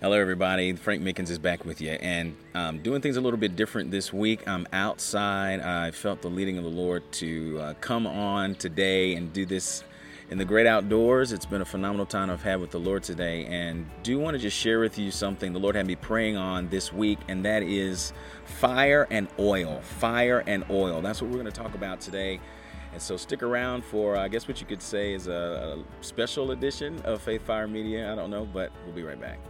Hello, everybody. Frank Mickens is back with you and um, doing things a little bit different this week. I'm outside. I felt the leading of the Lord to uh, come on today and do this in the great outdoors. It's been a phenomenal time I've had with the Lord today, and do want to just share with you something the Lord had me praying on this week, and that is fire and oil. Fire and oil. That's what we're going to talk about today. And so stick around for, I guess, what you could say is a, a special edition of Faith Fire Media. I don't know, but we'll be right back.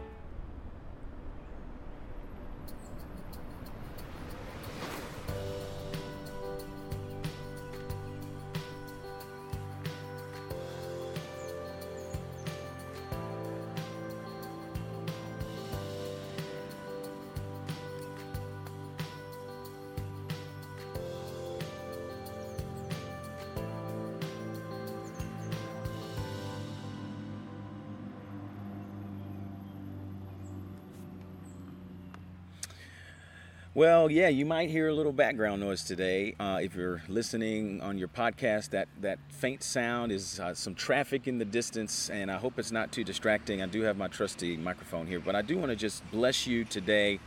Well, yeah, you might hear a little background noise today. Uh, if you're listening on your podcast, that, that faint sound is uh, some traffic in the distance, and I hope it's not too distracting. I do have my trusty microphone here, but I do want to just bless you today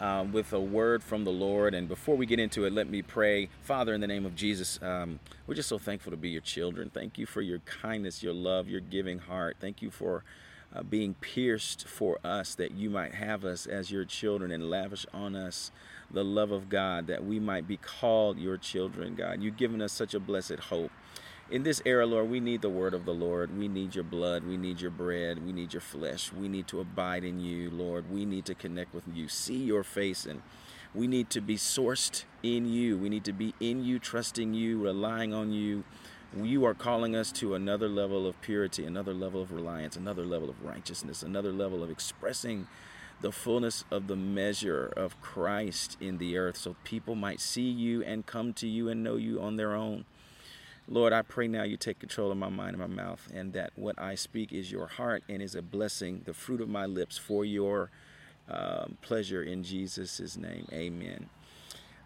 uh, with a word from the Lord. And before we get into it, let me pray. Father, in the name of Jesus, um, we're just so thankful to be your children. Thank you for your kindness, your love, your giving heart. Thank you for. Uh, being pierced for us that you might have us as your children and lavish on us the love of God, that we might be called your children, God. You've given us such a blessed hope. In this era, Lord, we need the word of the Lord. We need your blood. We need your bread. We need your flesh. We need to abide in you, Lord. We need to connect with you, see your face, and we need to be sourced in you. We need to be in you, trusting you, relying on you. You are calling us to another level of purity, another level of reliance, another level of righteousness, another level of expressing the fullness of the measure of Christ in the earth so people might see you and come to you and know you on their own. Lord, I pray now you take control of my mind and my mouth, and that what I speak is your heart and is a blessing, the fruit of my lips for your um, pleasure in Jesus' name. Amen.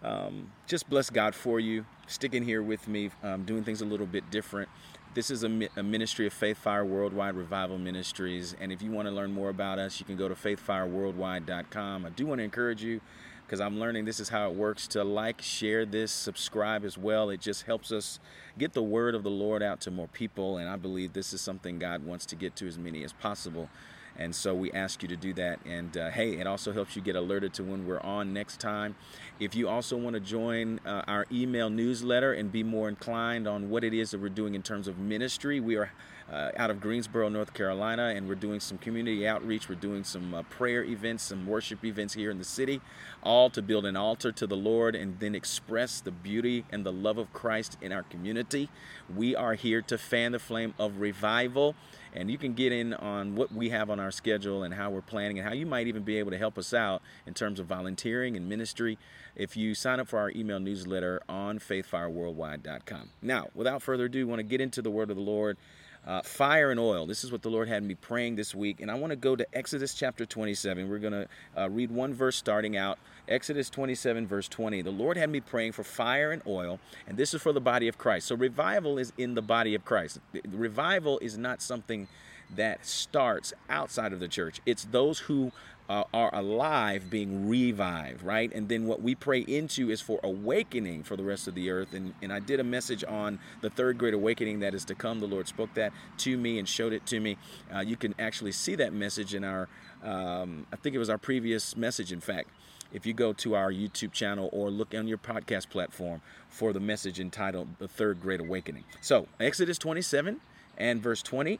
Um, just bless God for you, sticking here with me, um, doing things a little bit different. This is a, a, ministry of Faith Fire Worldwide Revival Ministries. And if you want to learn more about us, you can go to faithfireworldwide.com. I do want to encourage you because I'm learning this is how it works to like, share this, subscribe as well. It just helps us get the word of the Lord out to more people. And I believe this is something God wants to get to as many as possible. And so we ask you to do that. And uh, hey, it also helps you get alerted to when we're on next time. If you also want to join uh, our email newsletter and be more inclined on what it is that we're doing in terms of ministry, we are uh, out of Greensboro, North Carolina, and we're doing some community outreach. We're doing some uh, prayer events, some worship events here in the city, all to build an altar to the Lord and then express the beauty and the love of Christ in our community. We are here to fan the flame of revival and you can get in on what we have on our schedule and how we're planning and how you might even be able to help us out in terms of volunteering and ministry if you sign up for our email newsletter on faithfireworldwide.com. Now, without further ado, I want to get into the word of the Lord. Uh, fire and oil. This is what the Lord had me praying this week. And I want to go to Exodus chapter 27. We're going to uh, read one verse starting out. Exodus 27, verse 20. The Lord had me praying for fire and oil, and this is for the body of Christ. So revival is in the body of Christ. Revival is not something that starts outside of the church, it's those who uh, are alive being revived, right? And then what we pray into is for awakening for the rest of the earth. And, and I did a message on the third great awakening that is to come. The Lord spoke that to me and showed it to me. Uh, you can actually see that message in our, um, I think it was our previous message, in fact. If you go to our YouTube channel or look on your podcast platform for the message entitled The Third Great Awakening. So, Exodus 27 and verse 20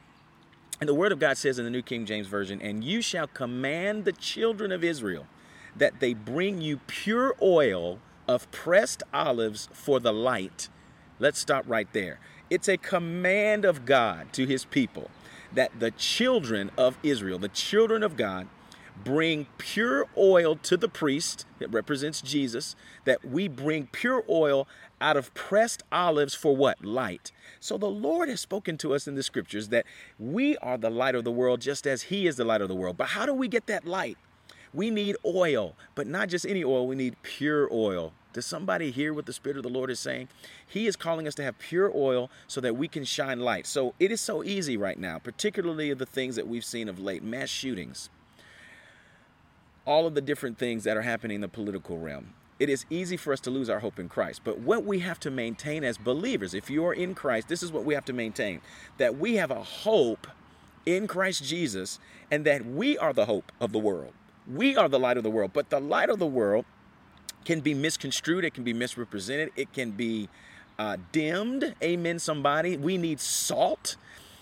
and the word of God says in the New King James Version, and you shall command the children of Israel that they bring you pure oil of pressed olives for the light. Let's stop right there. It's a command of God to his people that the children of Israel, the children of God, bring pure oil to the priest that represents Jesus, that we bring pure oil out of pressed olives for what? Light. So the Lord has spoken to us in the scriptures that we are the light of the world just as He is the light of the world. But how do we get that light? We need oil, but not just any oil, we need pure oil. Does somebody hear what the Spirit of the Lord is saying? He is calling us to have pure oil so that we can shine light. So it is so easy right now, particularly the things that we've seen of late mass shootings all of the different things that are happening in the political realm. It is easy for us to lose our hope in Christ. But what we have to maintain as believers, if you are in Christ, this is what we have to maintain that we have a hope in Christ Jesus and that we are the hope of the world. We are the light of the world. But the light of the world can be misconstrued, it can be misrepresented, it can be uh, dimmed. Amen, somebody. We need salt.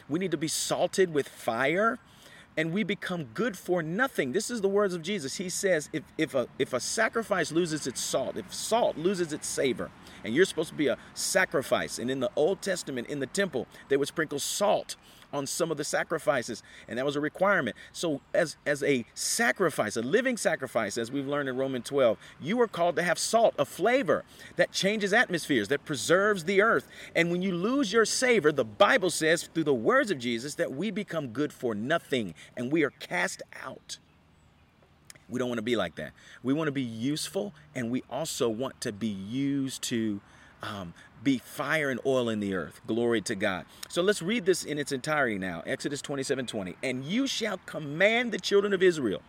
We need to be salted with fire and we become good for nothing. This is the words of Jesus. He says, if, if, a, if a sacrifice loses its salt, if salt loses its savor, and you're supposed to be a sacrifice, and in the Old Testament, in the temple, they would sprinkle salt on some of the sacrifices, and that was a requirement. So, as as a sacrifice, a living sacrifice, as we've learned in Romans 12, you are called to have salt, a flavor that changes atmospheres, that preserves the earth. And when you lose your savor, the Bible says through the words of Jesus that we become good for nothing and we are cast out. We don't want to be like that. We want to be useful, and we also want to be used to um, be fire and oil in the earth. Glory to God. So let's read this in its entirety now. Exodus 27 20. And you shall command the children of Israel,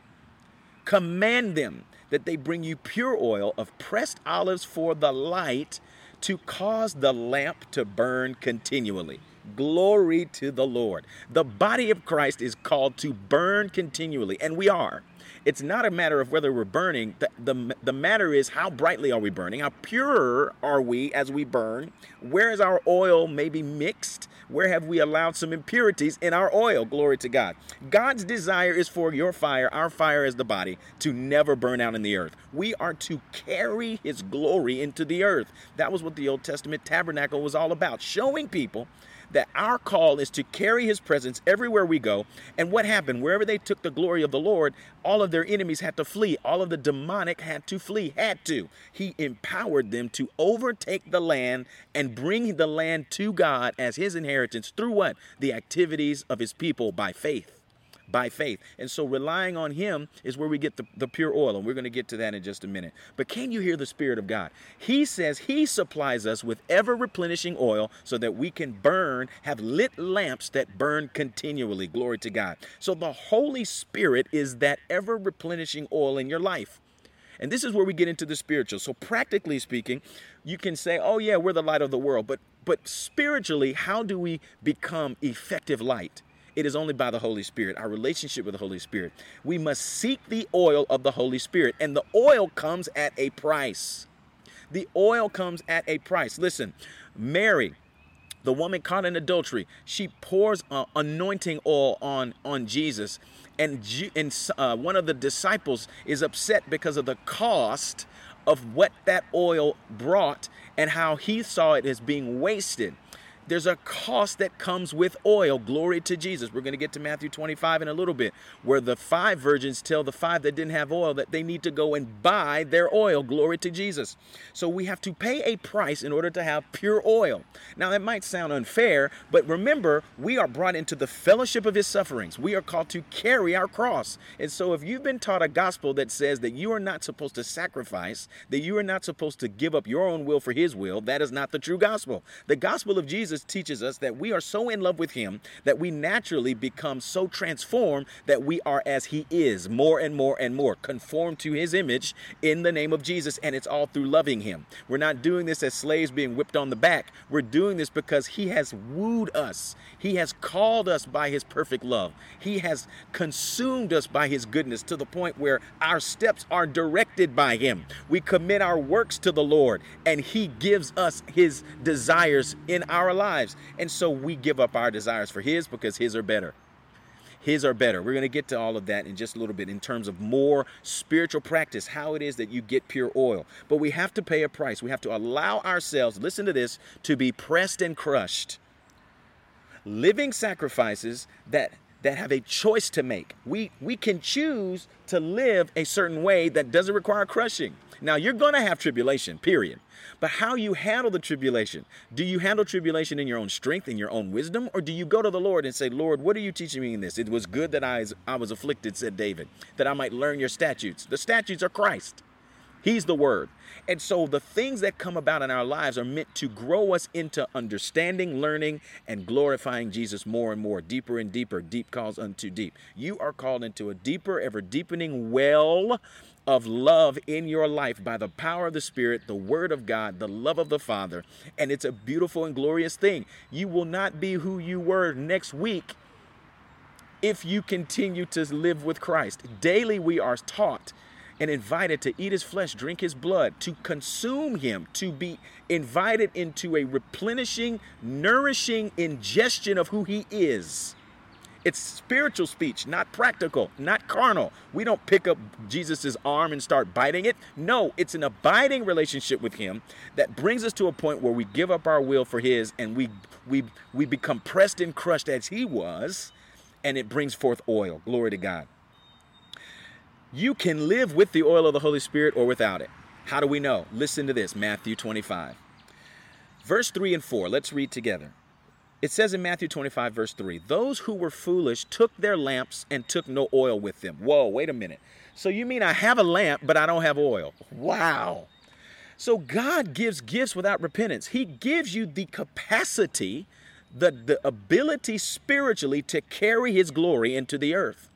command them that they bring you pure oil of pressed olives for the light to cause the lamp to burn continually. Glory to the Lord. The body of Christ is called to burn continually, and we are. It's not a matter of whether we're burning. The, the, the matter is how brightly are we burning? How pure are we as we burn? Where is our oil maybe mixed? Where have we allowed some impurities in our oil? Glory to God. God's desire is for your fire, our fire as the body, to never burn out in the earth. We are to carry his glory into the earth. That was what the Old Testament tabernacle was all about, showing people that our call is to carry his presence everywhere we go. And what happened? Wherever they took the glory of the Lord, all of their enemies had to flee. All of the demonic had to flee, had to. He empowered them to overtake the land and bring the land to God as his inheritance through what? The activities of his people by faith by faith. And so relying on Him is where we get the, the pure oil. And we're going to get to that in just a minute. But can you hear the Spirit of God? He says He supplies us with ever replenishing oil so that we can burn, have lit lamps that burn continually. Glory to God. So the Holy Spirit is that ever replenishing oil in your life. And this is where we get into the spiritual. So practically speaking, you can say, "Oh yeah, we're the light of the world." But but spiritually, how do we become effective light? It is only by the Holy Spirit, our relationship with the Holy Spirit. We must seek the oil of the Holy Spirit, and the oil comes at a price. The oil comes at a price. Listen, Mary, the woman caught in adultery, she pours uh, anointing oil on on Jesus, and and uh, one of the disciples is upset because of the cost of what that oil brought and how he saw it as being wasted there's a cost that comes with oil. Glory to Jesus. We're going to get to Matthew 25 in a little bit, where the five virgins tell the five that didn't have oil that they need to go and buy their oil. Glory to Jesus. So we have to pay a price in order to have pure oil. Now, that might sound unfair, but remember, we are brought into the fellowship of his sufferings. We are called to carry our cross. And so if you've been taught a gospel that says that you are not supposed to sacrifice, that you are not supposed to give up your own will for his will, that is not the true gospel. The gospel of Jesus Jesus teaches us that we are so in love with Him that we naturally become so transformed that we are as He is, more and more and more, conformed to His image in the name of Jesus. And it's all through loving Him. We're not doing this as slaves being whipped on the back. We're doing this because He has wooed us, He has called us by His perfect love, He has consumed us by His goodness to the point where our steps are directed by Him. We commit our works to the Lord, and He gives us His desires in our lives lives. And so we give up our desires for His because His are better. His are better. We're going to get to all of that in just a little bit in terms of more spiritual practice, how it is that you get pure oil. But we have to pay a price. We have to allow ourselves, listen to this, to be pressed and crushed. Living sacrifices that that have a choice to make. We we can choose to live a certain way that doesn't require crushing. Now, you're going to have tribulation, period. But how you handle the tribulation, do you handle tribulation in your own strength, in your own wisdom, or do you go to the Lord and say, Lord, what are you teaching me in this? It was good that I, I was afflicted, said David, that I might learn your statutes. The statutes are Christ. He's the Word. And so the things that come about in our lives are meant to grow us into understanding, learning, and glorifying Jesus more and more, deeper and deeper. Deep calls unto deep. You are called into a deeper, ever deepening well of love in your life by the power of the Spirit, the Word of God, the love of the Father. And it's a beautiful and glorious thing. You will not be who you were next week if you continue to live with Christ. Daily, we are taught and invited to eat his flesh, drink his blood, to consume him, to be invited into a replenishing, nourishing ingestion of who he is. It's spiritual speech, not practical, not carnal. We don't pick up Jesus' arm and start biting it. No, it's an abiding relationship with him that brings us to a point where we give up our will for his and we we we become pressed and crushed as he was, and it brings forth oil. Glory to God. You can live with the oil of the Holy Spirit or without it. How do we know? Listen to this Matthew 25, verse 3 and 4. Let's read together. It says in Matthew 25, verse 3 Those who were foolish took their lamps and took no oil with them. Whoa, wait a minute. So you mean I have a lamp, but I don't have oil? Wow. So God gives gifts without repentance. He gives you the capacity, the, the ability spiritually to carry His glory into the earth.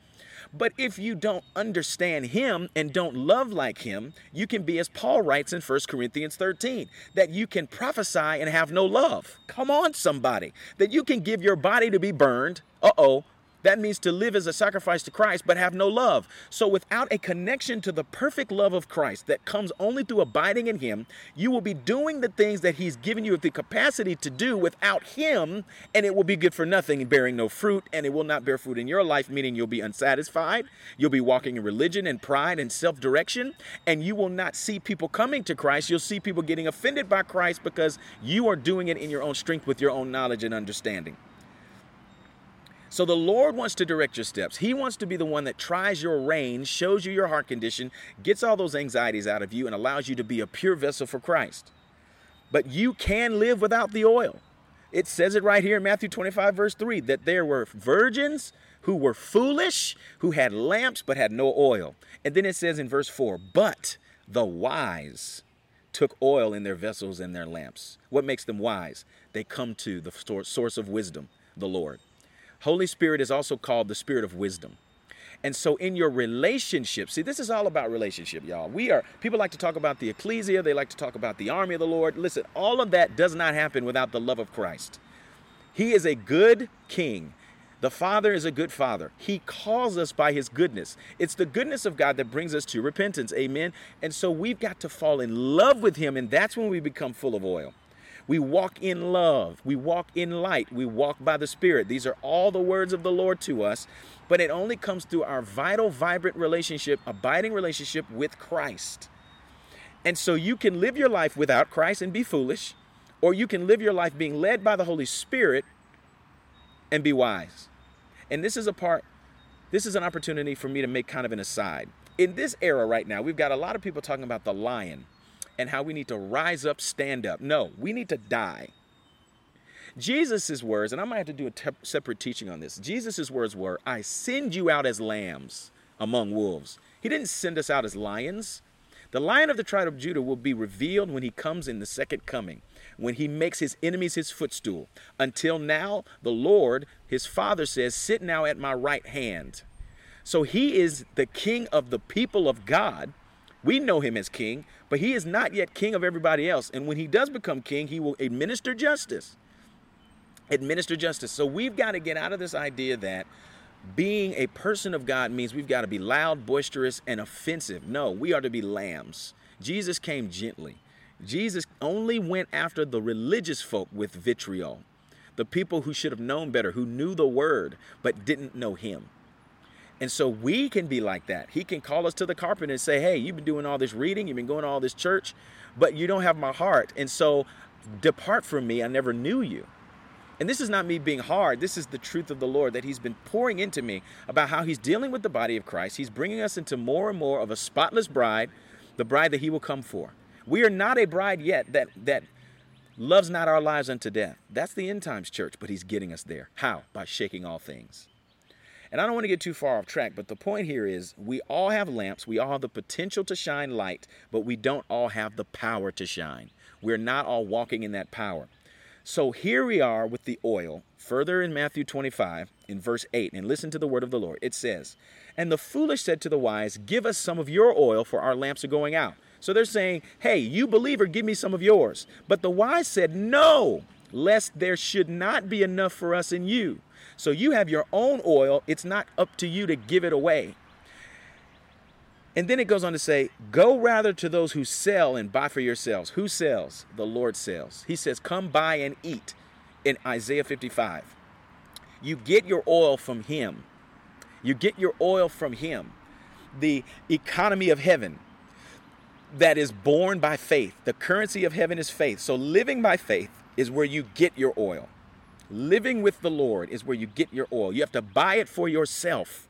But if you don't understand him and don't love like him, you can be as Paul writes in 1 Corinthians 13, that you can prophesy and have no love. Come on, somebody. That you can give your body to be burned. Uh oh, that means to live as a sacrifice to Christ, but have no love. So, without a connection to the perfect love of Christ that comes only through abiding in Him, you will be doing the things that He's given you the capacity to do without Him, and it will be good for nothing, bearing no fruit, and it will not bear fruit in your life, meaning you'll be unsatisfied. You'll be walking in religion and pride and self direction, and you will not see people coming to Christ. You'll see people getting offended by Christ because you are doing it in your own strength with your own knowledge and understanding. So the Lord wants to direct your steps. He wants to be the one that tries your range, shows you your heart condition, gets all those anxieties out of you, and allows you to be a pure vessel for Christ. But you can live without the oil. It says it right here in Matthew 25, verse 3, that there were virgins who were foolish, who had lamps but had no oil. And then it says in verse 4, but the wise took oil in their vessels and their lamps. What makes them wise? They come to the source of wisdom, the Lord. Holy Spirit is also called the Spirit of wisdom. And so in your relationship, see, this is all about relationship, y'all. We are, people like to talk about the ecclesia, they like to talk about the army of the Lord. Listen, all of that does not happen without the love of Christ. He is a good king. The Father is a good Father. He calls us by His goodness. It's the goodness of God that brings us to repentance. Amen. And so we've got to fall in love with Him, and that's when we become full of oil. We walk in love. We walk in light. We walk by the Spirit. These are all the words of the Lord to us, but it only comes through our vital, vibrant relationship, abiding relationship with Christ. And so you can live your life without Christ and be foolish, or you can live your life being led by the Holy Spirit and be wise. And this is a part, this is an opportunity for me to make kind of an aside. In this era right now, we've got a lot of people talking about the lion and how we need to rise up, stand up. No, we need to die. Jesus' words, and I might have to do a te- separate teaching on this. Jesus' words were, I send you out as lambs among wolves. He didn't send us out as lions. The lion of the tribe of Judah will be revealed when he comes in the second coming, when he makes his enemies his footstool. Until now, the Lord, his father says, Sit now at my right hand. So he is the king of the people of God we know him as king, but he is not yet king of everybody else. And when he does become king, he will administer justice. Administer justice. So we've got to get out of this idea that being a person of God means we've got to be loud, boisterous, and offensive. No, we are to be lambs. Jesus came gently. Jesus only went after the religious folk with vitriol, the people who should have known better, who knew the word but didn't know him. And so we can be like that. He can call us to the carpet and say, Hey, you've been doing all this reading, you've been going to all this church, but you don't have my heart. And so depart from me. I never knew you. And this is not me being hard. This is the truth of the Lord that He's been pouring into me about how He's dealing with the body of Christ. He's bringing us into more and more of a spotless bride, the bride that He will come for. We are not a bride yet that, that loves not our lives unto death. That's the end times church, but He's getting us there. How? By shaking all things. And I don't want to get too far off track, but the point here is we all have lamps, we all have the potential to shine light, but we don't all have the power to shine. We're not all walking in that power. So here we are with the oil, further in Matthew 25, in verse 8, and listen to the word of the Lord. It says, And the foolish said to the wise, Give us some of your oil, for our lamps are going out. So they're saying, Hey, you believer, give me some of yours. But the wise said, No, lest there should not be enough for us and you. So you have your own oil. It's not up to you to give it away. And then it goes on to say, Go rather to those who sell and buy for yourselves. Who sells? The Lord sells. He says, Come buy and eat in Isaiah 55. You get your oil from Him. You get your oil from Him. The economy of heaven that is born by faith. The currency of heaven is faith. So living by faith is where you get your oil. Living with the Lord is where you get your oil. You have to buy it for yourself.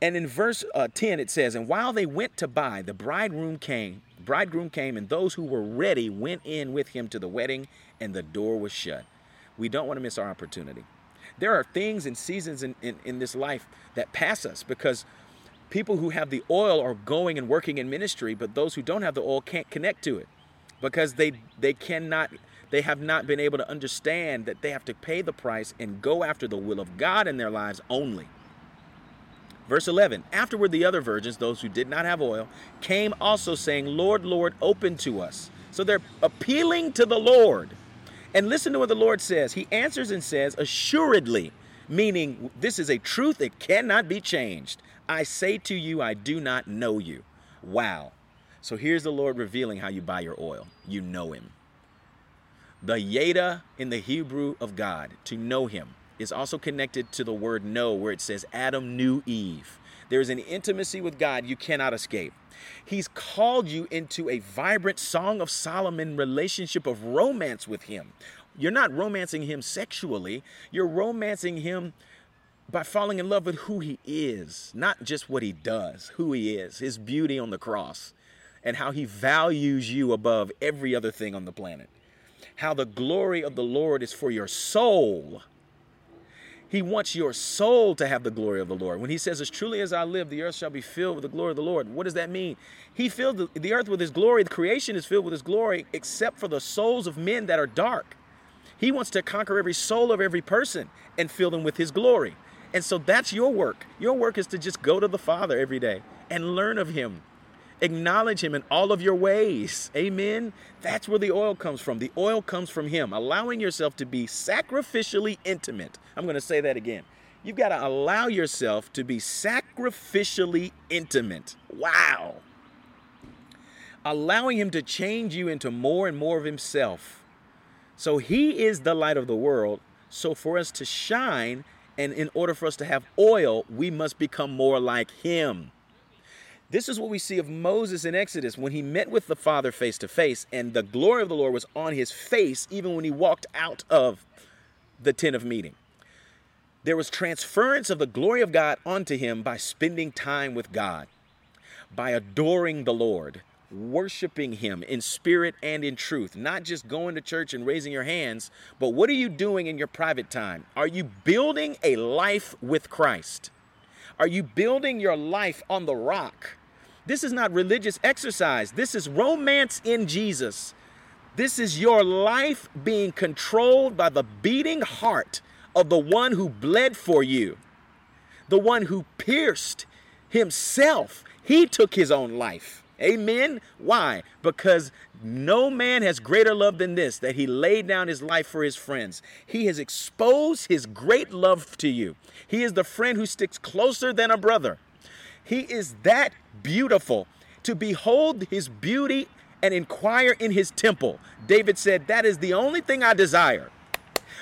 And in verse uh, 10 it says, "And while they went to buy, the bridegroom came. Bridegroom came, and those who were ready went in with him to the wedding, and the door was shut." We don't want to miss our opportunity. There are things and seasons in, in, in this life that pass us because people who have the oil are going and working in ministry, but those who don't have the oil can't connect to it because they they cannot they have not been able to understand that they have to pay the price and go after the will of God in their lives only. Verse 11 Afterward, the other virgins, those who did not have oil, came also saying, Lord, Lord, open to us. So they're appealing to the Lord. And listen to what the Lord says. He answers and says, Assuredly, meaning this is a truth that cannot be changed. I say to you, I do not know you. Wow. So here's the Lord revealing how you buy your oil. You know him. The yada in the Hebrew of God, to know him, is also connected to the word know, where it says Adam knew Eve. There is an intimacy with God you cannot escape. He's called you into a vibrant Song of Solomon relationship of romance with Him. You're not romancing Him sexually, you're romancing Him by falling in love with who He is, not just what He does, who He is, His beauty on the cross, and how He values you above every other thing on the planet. How the glory of the Lord is for your soul he wants your soul to have the glory of the Lord. When he says, As truly as I live, the earth shall be filled with the glory of the Lord. What does that mean? He filled the, earth with his glory. The creation is filled with his glory, except for the souls of men that are dark. He wants to conquer every soul of every person and fill them with his glory. And so that's your work. Your work is to just go to the Father every day and learn of him Acknowledge Him in all of your ways. Amen. That's where the oil comes from. The oil comes from Him, allowing yourself to be sacrificially intimate. I'm going to say that again. You've got to allow yourself to be sacrificially intimate. Wow. Allowing Him to change you into more and more of Himself. So He is the light of the world. So for us to shine, and in order for us to have oil, we must become more like Him. This is what we see of Moses in Exodus when he met with the Father face to face, and the glory of the Lord was on his face even when he walked out of the tent of meeting. There was transference of the glory of God onto him by spending time with God, by adoring the Lord, worshiping him in spirit and in truth, not just going to church and raising your hands, but what are you doing in your private time? Are you building a life with Christ? Are you building your life on the rock? This is not religious exercise. This is romance in Jesus. This is your life being controlled by the beating heart of the one who bled for you, the one who pierced himself. He took his own life. Amen. Why? Because no man has greater love than this, that he laid down his life for his friends. He has exposed his great love to you. He is the friend who sticks closer than a brother. He is that beautiful. To behold his beauty and inquire in his temple. David said, That is the only thing I desire.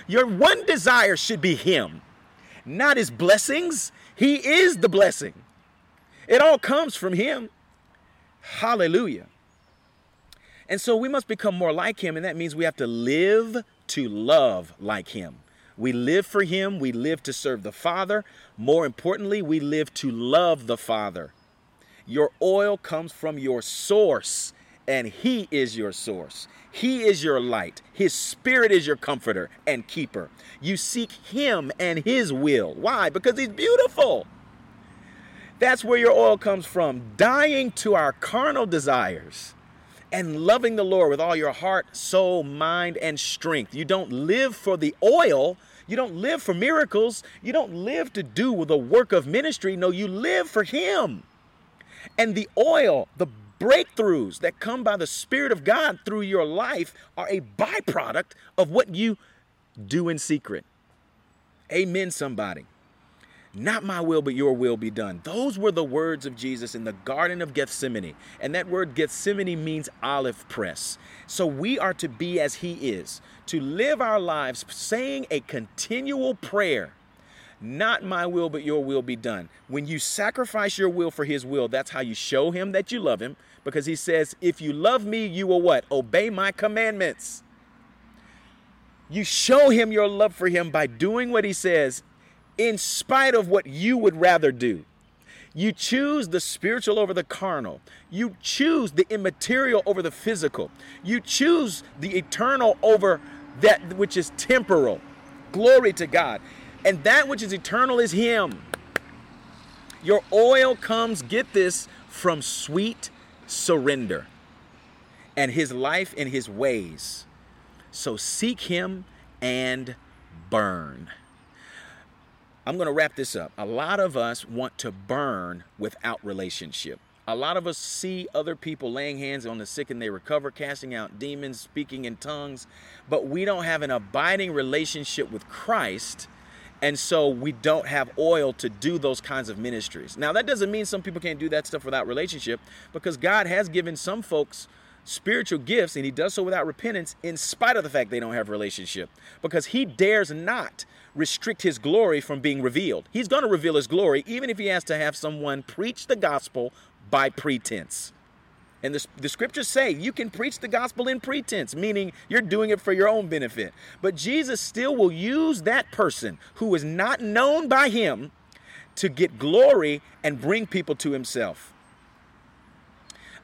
Your one desire should be him, not his blessings. He is the blessing. It all comes from him. Hallelujah. And so we must become more like him, and that means we have to live to love like him. We live for him, we live to serve the Father. More importantly, we live to love the Father. Your oil comes from your source, and He is your source. He is your light. His Spirit is your comforter and keeper. You seek Him and His will. Why? Because He's beautiful. That's where your oil comes from. Dying to our carnal desires and loving the Lord with all your heart, soul, mind, and strength. You don't live for the oil. You don't live for miracles. You don't live to do the work of ministry. No, you live for Him. And the oil, the breakthroughs that come by the Spirit of God through your life are a byproduct of what you do in secret. Amen, somebody. Not my will, but your will be done. Those were the words of Jesus in the Garden of Gethsemane. And that word Gethsemane means olive press. So we are to be as He is, to live our lives saying a continual prayer. Not my will, but your will be done. When you sacrifice your will for His will, that's how you show Him that you love Him. Because He says, if you love me, you will what? Obey my commandments. You show Him your love for Him by doing what He says in spite of what you would rather do. You choose the spiritual over the carnal. You choose the immaterial over the physical. You choose the eternal over that which is temporal. Glory to God. And that which is eternal is Him. Your oil comes, get this, from sweet surrender and His life and His ways. So seek Him and burn. I'm going to wrap this up. A lot of us want to burn without relationship. A lot of us see other people laying hands on the sick and they recover, casting out demons, speaking in tongues, but we don't have an abiding relationship with Christ. And so we don't have oil to do those kinds of ministries. Now, that doesn't mean some people can't do that stuff without relationship because God has given some folks spiritual gifts and he does so without repentance in spite of the fact they don't have relationship because he dares not restrict his glory from being revealed. He's going to reveal his glory even if he has to have someone preach the gospel by pretense. And the, the scriptures say you can preach the gospel in pretense, meaning you're doing it for your own benefit. But Jesus still will use that person who is not known by him to get glory and bring people to himself.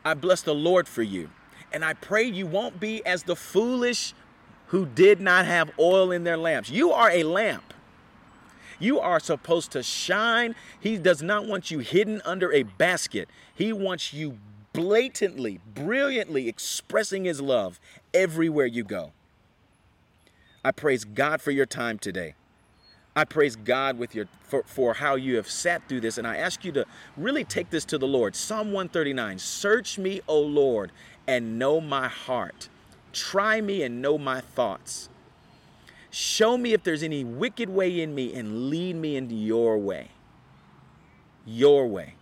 I bless the Lord for you. And I pray you won't be as the foolish who did not have oil in their lamps. You are a lamp. You are supposed to shine. He does not want you hidden under a basket. He wants you blatantly, brilliantly expressing His love everywhere you go. I praise God for your time today. I praise God with your for, for how you have sat through this, and I ask you to really take this to the Lord. Psalm 139: Search me, O Lord, and know my heart. Try me and know my thoughts. Show me if there's any wicked way in me and lead me into your way. Your way.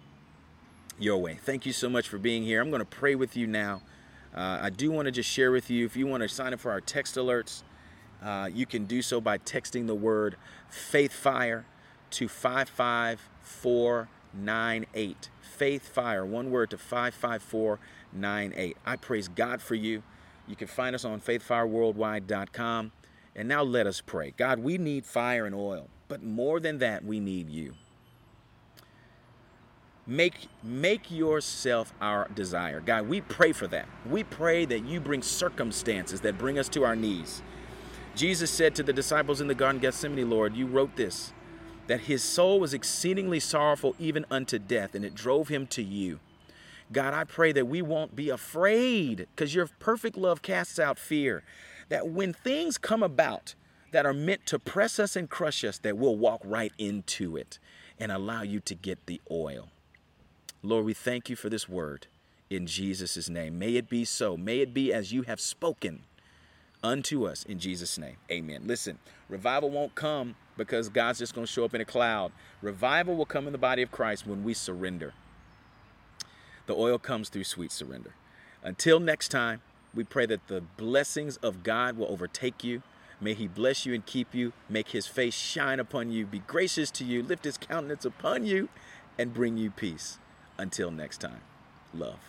Your way. Thank you so much for being here. I'm going to pray with you now. Uh, I do want to just share with you if you want to sign up for our text alerts, uh, you can do so by texting the word faith fire to 55498. Faith fire, one word to 55498. I praise God for you. You can find us on faithfireworldwide.com. And now let us pray. God, we need fire and oil, but more than that, we need you. Make, make yourself our desire. God, we pray for that. We pray that you bring circumstances that bring us to our knees. Jesus said to the disciples in the Garden of Gethsemane, Lord, you wrote this, that his soul was exceedingly sorrowful even unto death, and it drove him to you. God, I pray that we won't be afraid because your perfect love casts out fear. That when things come about that are meant to press us and crush us, that we'll walk right into it and allow you to get the oil. Lord, we thank you for this word in Jesus' name. May it be so. May it be as you have spoken unto us in Jesus' name. Amen. Listen, revival won't come because God's just going to show up in a cloud. Revival will come in the body of Christ when we surrender. The oil comes through sweet surrender. Until next time, we pray that the blessings of God will overtake you. May he bless you and keep you, make his face shine upon you, be gracious to you, lift his countenance upon you, and bring you peace. Until next time, love.